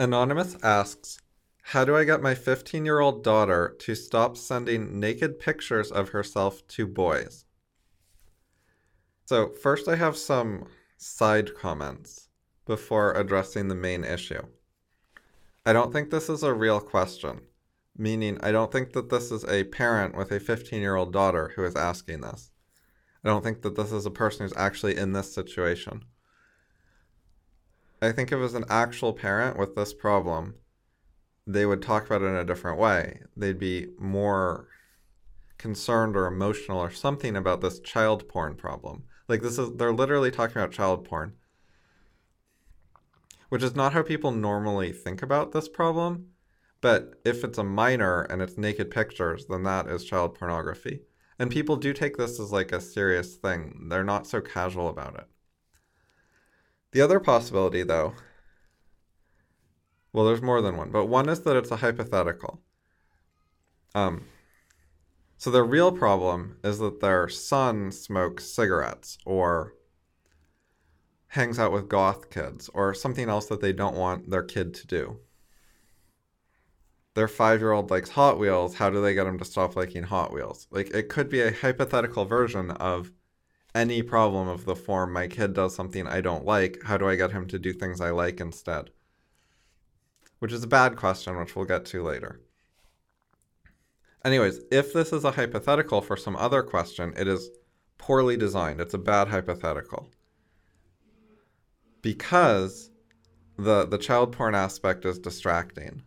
Anonymous asks, How do I get my 15 year old daughter to stop sending naked pictures of herself to boys? So, first, I have some side comments before addressing the main issue. I don't think this is a real question, meaning, I don't think that this is a parent with a 15 year old daughter who is asking this. I don't think that this is a person who's actually in this situation. I think if it was an actual parent with this problem, they would talk about it in a different way. They'd be more concerned or emotional or something about this child porn problem. Like this is they're literally talking about child porn. Which is not how people normally think about this problem. But if it's a minor and it's naked pictures, then that is child pornography. And people do take this as like a serious thing. They're not so casual about it. The other possibility, though, well, there's more than one, but one is that it's a hypothetical. Um, so the real problem is that their son smokes cigarettes or hangs out with goth kids or something else that they don't want their kid to do. Their five year old likes Hot Wheels. How do they get him to stop liking Hot Wheels? Like, it could be a hypothetical version of any problem of the form my kid does something I don't like, how do I get him to do things I like instead? Which is a bad question, which we'll get to later. Anyways, if this is a hypothetical for some other question, it is poorly designed. It's a bad hypothetical. Because the the child porn aspect is distracting.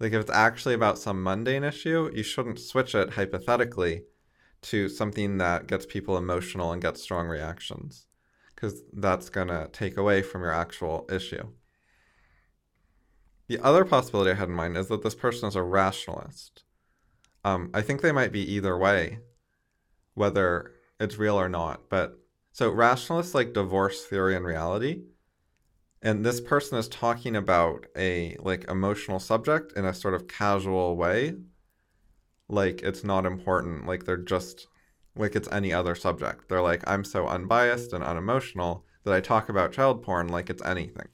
Like if it's actually about some mundane issue, you shouldn't switch it hypothetically to something that gets people emotional and gets strong reactions because that's going to take away from your actual issue. The other possibility I had in mind is that this person is a rationalist. Um, I think they might be either way, whether it's real or not. But so rationalists like divorce theory and reality. And this person is talking about a like emotional subject in a sort of casual way like it's not important like they're just like it's any other subject. They're like i'm so unbiased and unemotional that i talk about child porn like it's anything.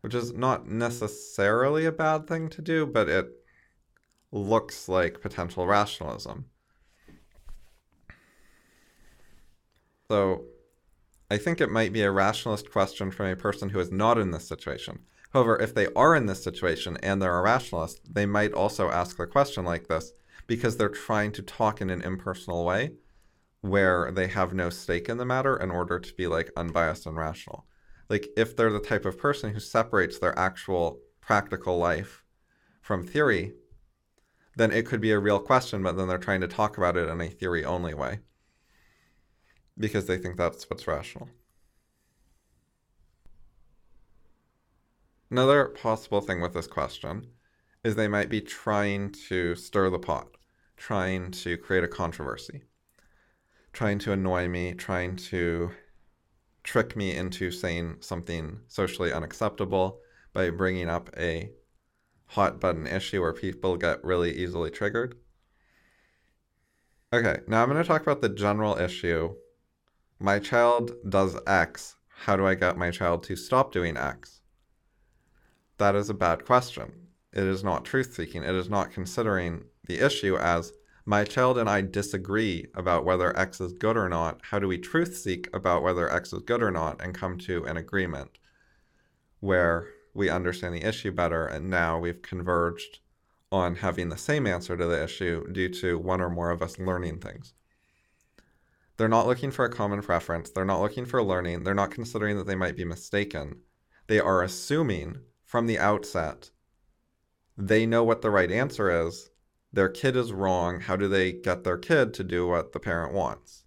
Which is not necessarily a bad thing to do but it looks like potential rationalism. So i think it might be a rationalist question from a person who is not in this situation However, if they are in this situation and they're a rationalist, they might also ask the question like this because they're trying to talk in an impersonal way where they have no stake in the matter in order to be like unbiased and rational. Like if they're the type of person who separates their actual practical life from theory, then it could be a real question, but then they're trying to talk about it in a theory only way because they think that's what's rational. Another possible thing with this question is they might be trying to stir the pot, trying to create a controversy, trying to annoy me, trying to trick me into saying something socially unacceptable by bringing up a hot button issue where people get really easily triggered. Okay, now I'm going to talk about the general issue. My child does X. How do I get my child to stop doing X? That is a bad question. It is not truth seeking. It is not considering the issue as my child and I disagree about whether X is good or not. How do we truth seek about whether X is good or not and come to an agreement where we understand the issue better and now we've converged on having the same answer to the issue due to one or more of us learning things? They're not looking for a common preference. They're not looking for learning. They're not considering that they might be mistaken. They are assuming from the outset, they know what the right answer is. Their kid is wrong. How do they get their kid to do what the parent wants?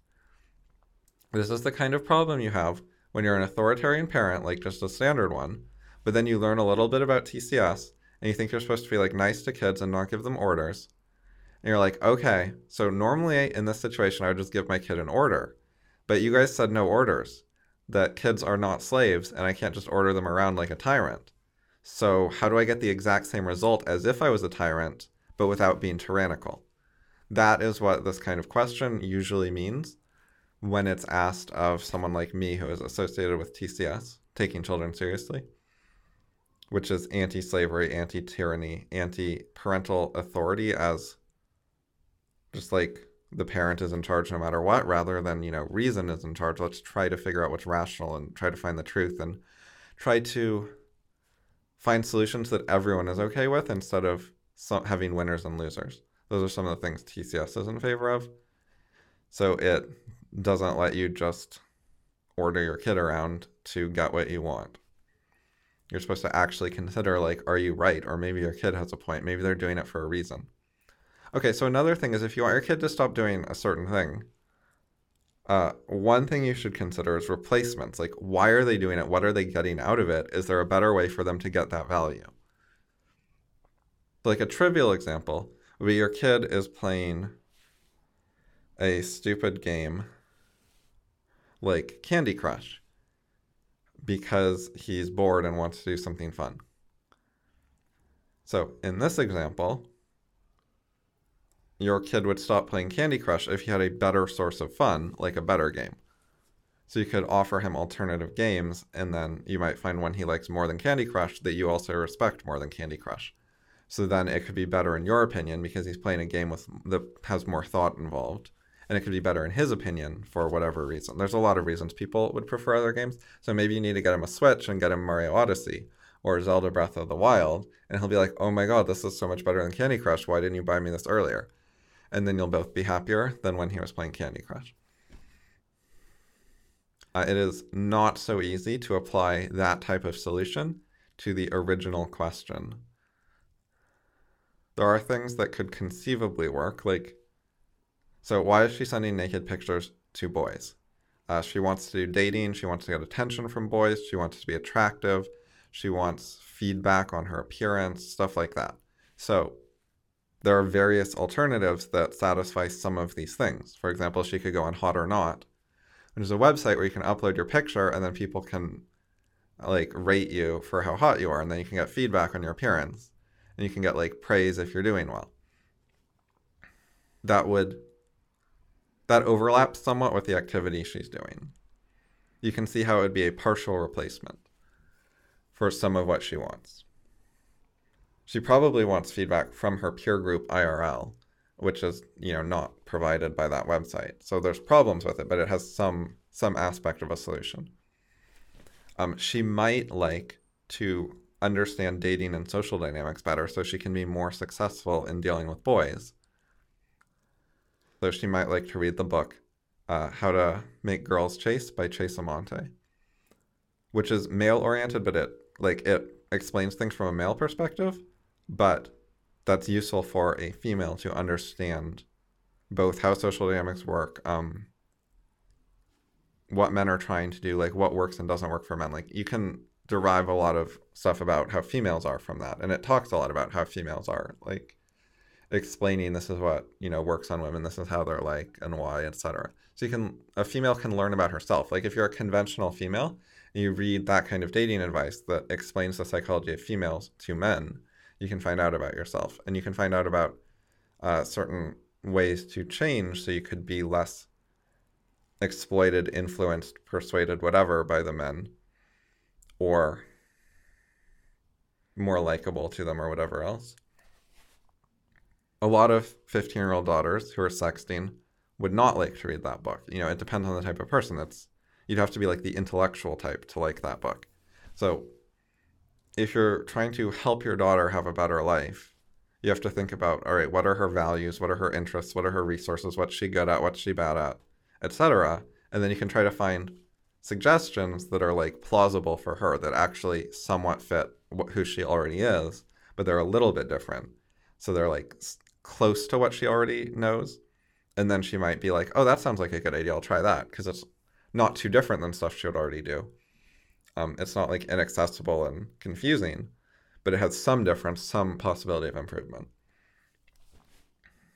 This is the kind of problem you have when you're an authoritarian parent, like just a standard one, but then you learn a little bit about TCS and you think you're supposed to be like nice to kids and not give them orders. And you're like, okay, so normally in this situation, I would just give my kid an order. But you guys said no orders, that kids are not slaves, and I can't just order them around like a tyrant. So, how do I get the exact same result as if I was a tyrant, but without being tyrannical? That is what this kind of question usually means when it's asked of someone like me who is associated with TCS, taking children seriously. which is anti slavery, anti tyranny, anti parental authority as just like the parent is in charge no matter what, rather than, you know, reason is in charge. Let's try to figure out what's rational and try to find the truth and try to find solutions that everyone is okay with instead of having winners and losers. Those are some of the things TCS is in favor of. So it doesn't let you just order your kid around to get what you want. You're supposed to actually consider, like, are you right? Or maybe your kid has a point. Maybe they're doing it for a reason. Okay, so another thing is if you want your kid to stop doing a certain thing, uh, one thing you should consider is replacements. Like, why are they doing it? What are they getting out of it? Is there a better way for them to get that value? Like, a trivial example would be your kid is playing a stupid game like Candy Crush because he's bored and wants to do something fun. So, in this example, your kid would stop playing Candy Crush if he had a better source of fun, like a better game. So you could offer him alternative games, and then you might find one he likes more than Candy Crush that you also respect more than Candy Crush. So then it could be better in your opinion because he's playing a game with that has more thought involved and it could be better in his opinion for whatever reason. There's a lot of reasons people would prefer other games. So maybe you need to get him a Switch and get him Mario Odyssey or Zelda Breath of the Wild, and he'll be like, "Oh my god, this is so much better than Candy Crush. Why didn't you buy me this earlier?" And then you'll both be happier than when he was playing Candy Crush. Uh, it is not so easy to apply that type of solution to the original question. There are things that could conceivably work, like so why is she sending naked pictures to boys? Uh, she wants to do dating. She wants to get attention from boys. She wants to be attractive. She wants feedback on her appearance, stuff like that. So there are various alternatives that satisfy some of these things. For example, she could go on Hot or Not, which is a website where you can upload your picture and then people can like rate you for how hot you are, and then you can get feedback on your appearance, and you can get like praise if you're doing well. That would that overlaps somewhat with the activity she's doing. You can see how it would be a partial replacement for some of what she wants. She probably wants feedback from her peer group IRL, which is, you know, not provided by that website. So there's problems with it, but it has some some aspect of a solution. Um, she might like to understand dating and social dynamics better so she can be more successful in dealing with boys So she might like to read the book uh, How to Make Girls Chase by Chase Amante, which is male oriented, but it like it explains things from a male perspective, but that's useful for a female to understand both how social dynamics work, um, what men are trying to do, like what works and doesn't work for men. Like you can derive a lot of stuff about how females are from that, and it talks a lot about how females are. Like explaining this is what you know works on women this is how they're like and why etc so you can a female can learn about herself like if you're a conventional female you read that kind of dating advice that explains the psychology of females to men you can find out about yourself and you can find out about uh, certain ways to change so you could be less exploited influenced persuaded whatever by the men or more likable to them or whatever else a lot of 15 year old daughters who are sexting would not like to read that book. You know, it depends on the type of person. That's you'd have to be like the intellectual type to like that book. So if you're trying to help your daughter have a better life, you have to think about all right, what are her values, what are her interests, what are her resources, what's she good at, what's she bad at, etc. And then you can try to find suggestions that are like plausible for her that actually somewhat fit who she already is, but they're a little bit different. So they're like close to what she already knows. And then she might be like, oh, that sounds like a good idea. I'll try that because it's not too different than stuff she would already do. Um, it's not like inaccessible and confusing, but it has some difference, some possibility of improvement.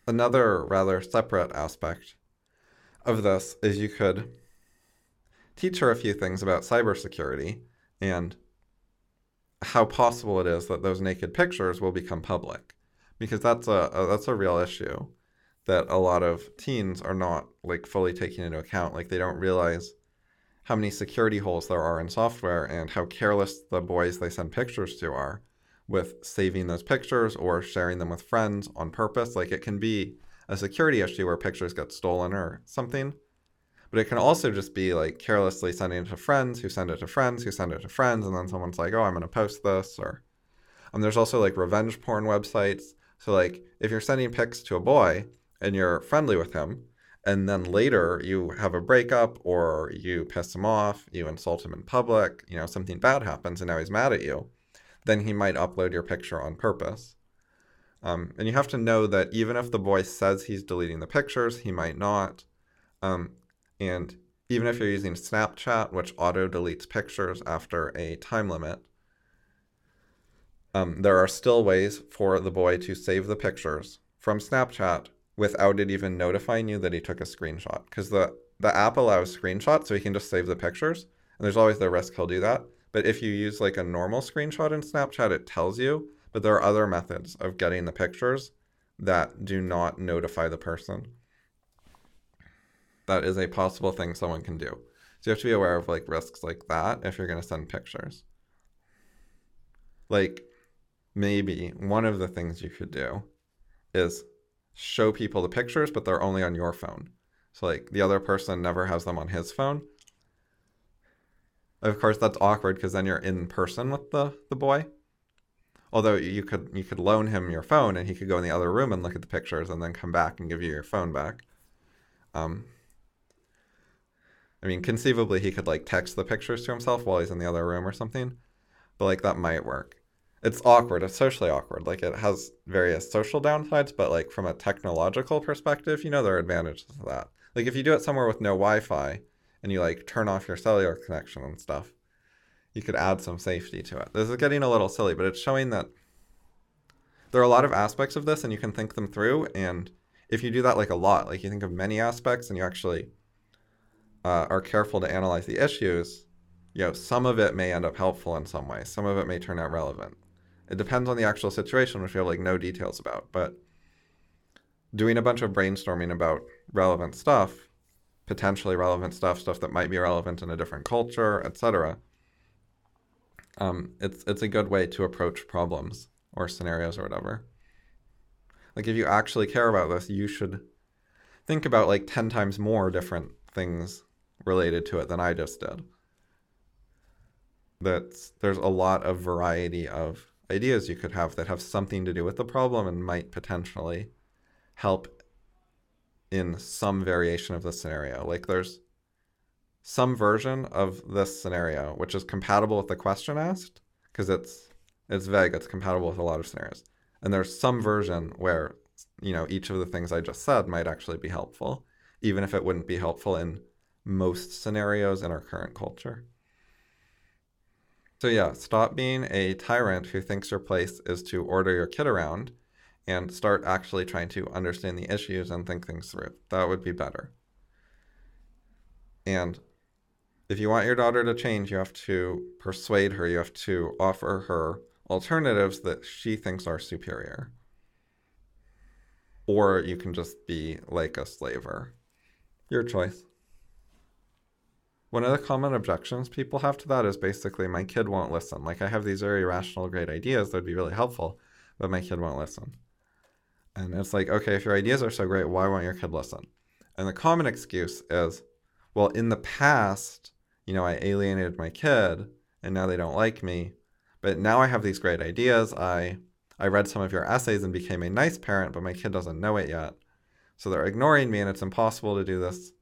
Another rather separate aspect of this is you could teach her a few things about cybersecurity and how possible it is that those naked pictures will become public because that's a, a that's a real issue that a lot of teens are not like fully taking into account. Like they don't realize how many security holes there are in software and how careless the boys they send pictures to are with saving those pictures or sharing them with friends on purpose. Like it can be a security issue where pictures get stolen or something. But it can also just be like carelessly sending it to friends who send it to friends who send it to friends, and then someone's like, "Oh, I'm going to post this." Or um, there's also like revenge porn websites. So like if you're sending pics to a boy and you're friendly with him, and then later you have a breakup or you piss him off, you insult him in public, you know something bad happens, and now he's mad at you, then he might upload your picture on purpose. Um, and you have to know that even if the boy says he's deleting the pictures, he might not. Um, and even if you're using Snapchat, which auto deletes pictures after a time limit, um, there are still ways for the boy to save the pictures from Snapchat without it even notifying you that he took a screenshot. Because the, the app allows screenshots, so he can just save the pictures. And there's always the risk he'll do that. But if you use like a normal screenshot in Snapchat, it tells you. But there are other methods of getting the pictures that do not notify the person that is a possible thing someone can do. So you have to be aware of like risks like that if you're going to send pictures. Like maybe one of the things you could do is show people the pictures, but they're only on your phone. So like the other person never has them on his phone. Of course, that's awkward because then you're in person with the, the boy. Although you could you could loan him your phone and he could go in the other room and look at the pictures and then come back and give you your phone back. Um, I mean, conceivably, he could like text the pictures to himself while he's in the other room or something, but like that might work. It's awkward. It's socially awkward. Like it has various social downsides, but like from a technological perspective, you know, there are advantages to that. Like if you do it somewhere with no Wi Fi and you like turn off your cellular connection and stuff, you could add some safety to it. This is getting a little silly, but it's showing that there are a lot of aspects of this and you can think them through. And if you do that like a lot, like you think of many aspects and you actually uh, are careful to analyze the issues, you know, some of it may end up helpful in some way. Some of it may turn out relevant. It depends on the actual situation, which we have like no details about. But doing a bunch of brainstorming about relevant stuff, potentially relevant stuff, stuff that might be relevant in a different culture, etc. Um, it's it's a good way to approach problems or scenarios or whatever. Like if you actually care about this, you should think about like ten times more different things related to it than I just did. That there's a lot of variety of ideas you could have that have something to do with the problem and might potentially help in some variation of the scenario. Like there's some version of this scenario which is compatible with the question asked because it's it's vague, it's compatible with a lot of scenarios. And there's some version where you know each of the things I just said might actually be helpful, even if it wouldn't be helpful in most scenarios in our current culture. So, yeah, stop being a tyrant who thinks your place is to order your kid around and start actually trying to understand the issues and think things through. That would be better. And if you want your daughter to change, you have to persuade her, you have to offer her alternatives that she thinks are superior. Or you can just be like a slaver. Your choice. One of the common objections people have to that is basically my kid won't listen. Like I have these very rational, great ideas that would be really helpful, but my kid won't listen. And it's like, okay, if your ideas are so great, why won't your kid listen? And the common excuse is, well, in the past, you know, I alienated my kid and now they don't like me. But now I have these great ideas. I I read some of your essays and became a nice parent, but my kid doesn't know it yet. So they're ignoring me and it's impossible to do this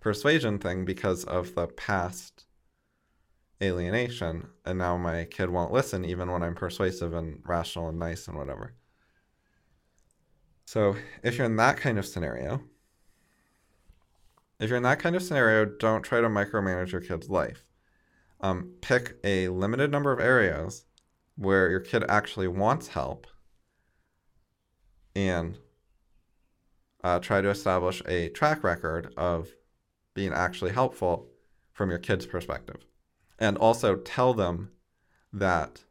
persuasion thing because of the past alienation. And now my kid won't listen even when I'm persuasive and rational and nice and whatever. So if you're in that kind of scenario, if you're in that kind of scenario, don't try to micromanage your kid's life. Um, pick a limited number of areas where your kid actually wants help and uh, try to establish a track record of being actually helpful from your kid's perspective. And also tell them that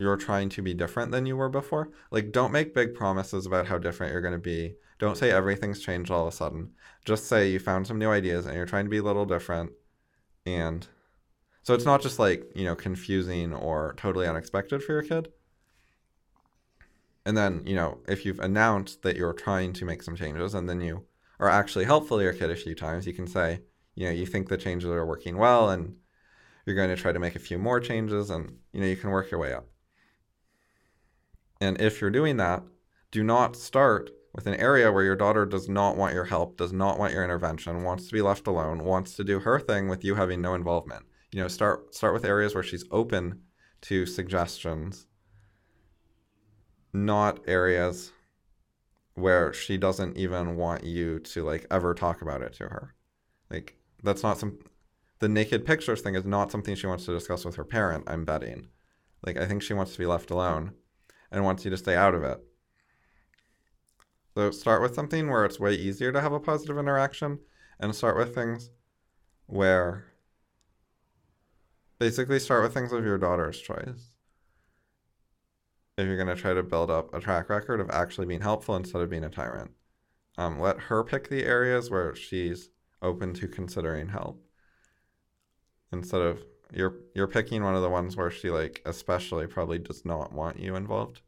you're trying to be different than you were before. Like, don't make big promises about how different you're going to be. Don't say everything's changed all of a sudden. Just say you found some new ideas and you're trying to be a little different. And so it's not just like, you know, confusing or totally unexpected for your kid. And then, you know, if you've announced that you're trying to make some changes and then you are actually helpful to your kid a few times, you can say, you know, you think the changes are working well and you're going to try to make a few more changes and, you know, you can work your way up. And if you're doing that, do not start with an area where your daughter does not want your help, does not want your intervention, wants to be left alone, wants to do her thing with you having no involvement. You know, start start with areas where she's open to suggestions, not areas where she doesn't even want you to like ever talk about it to her. Like that's not some the naked pictures thing is not something she wants to discuss with her parent, I'm betting. Like I think she wants to be left alone and wants you to stay out of it. So start with something where it's way easier to have a positive interaction and start with things where basically start with things of your daughter's choice. If you're going to try to build up a track record of actually being helpful instead of being a tyrant, um, let her pick the areas where she's open to considering help. Instead of you're you're picking one of the ones where she like especially probably does not want you involved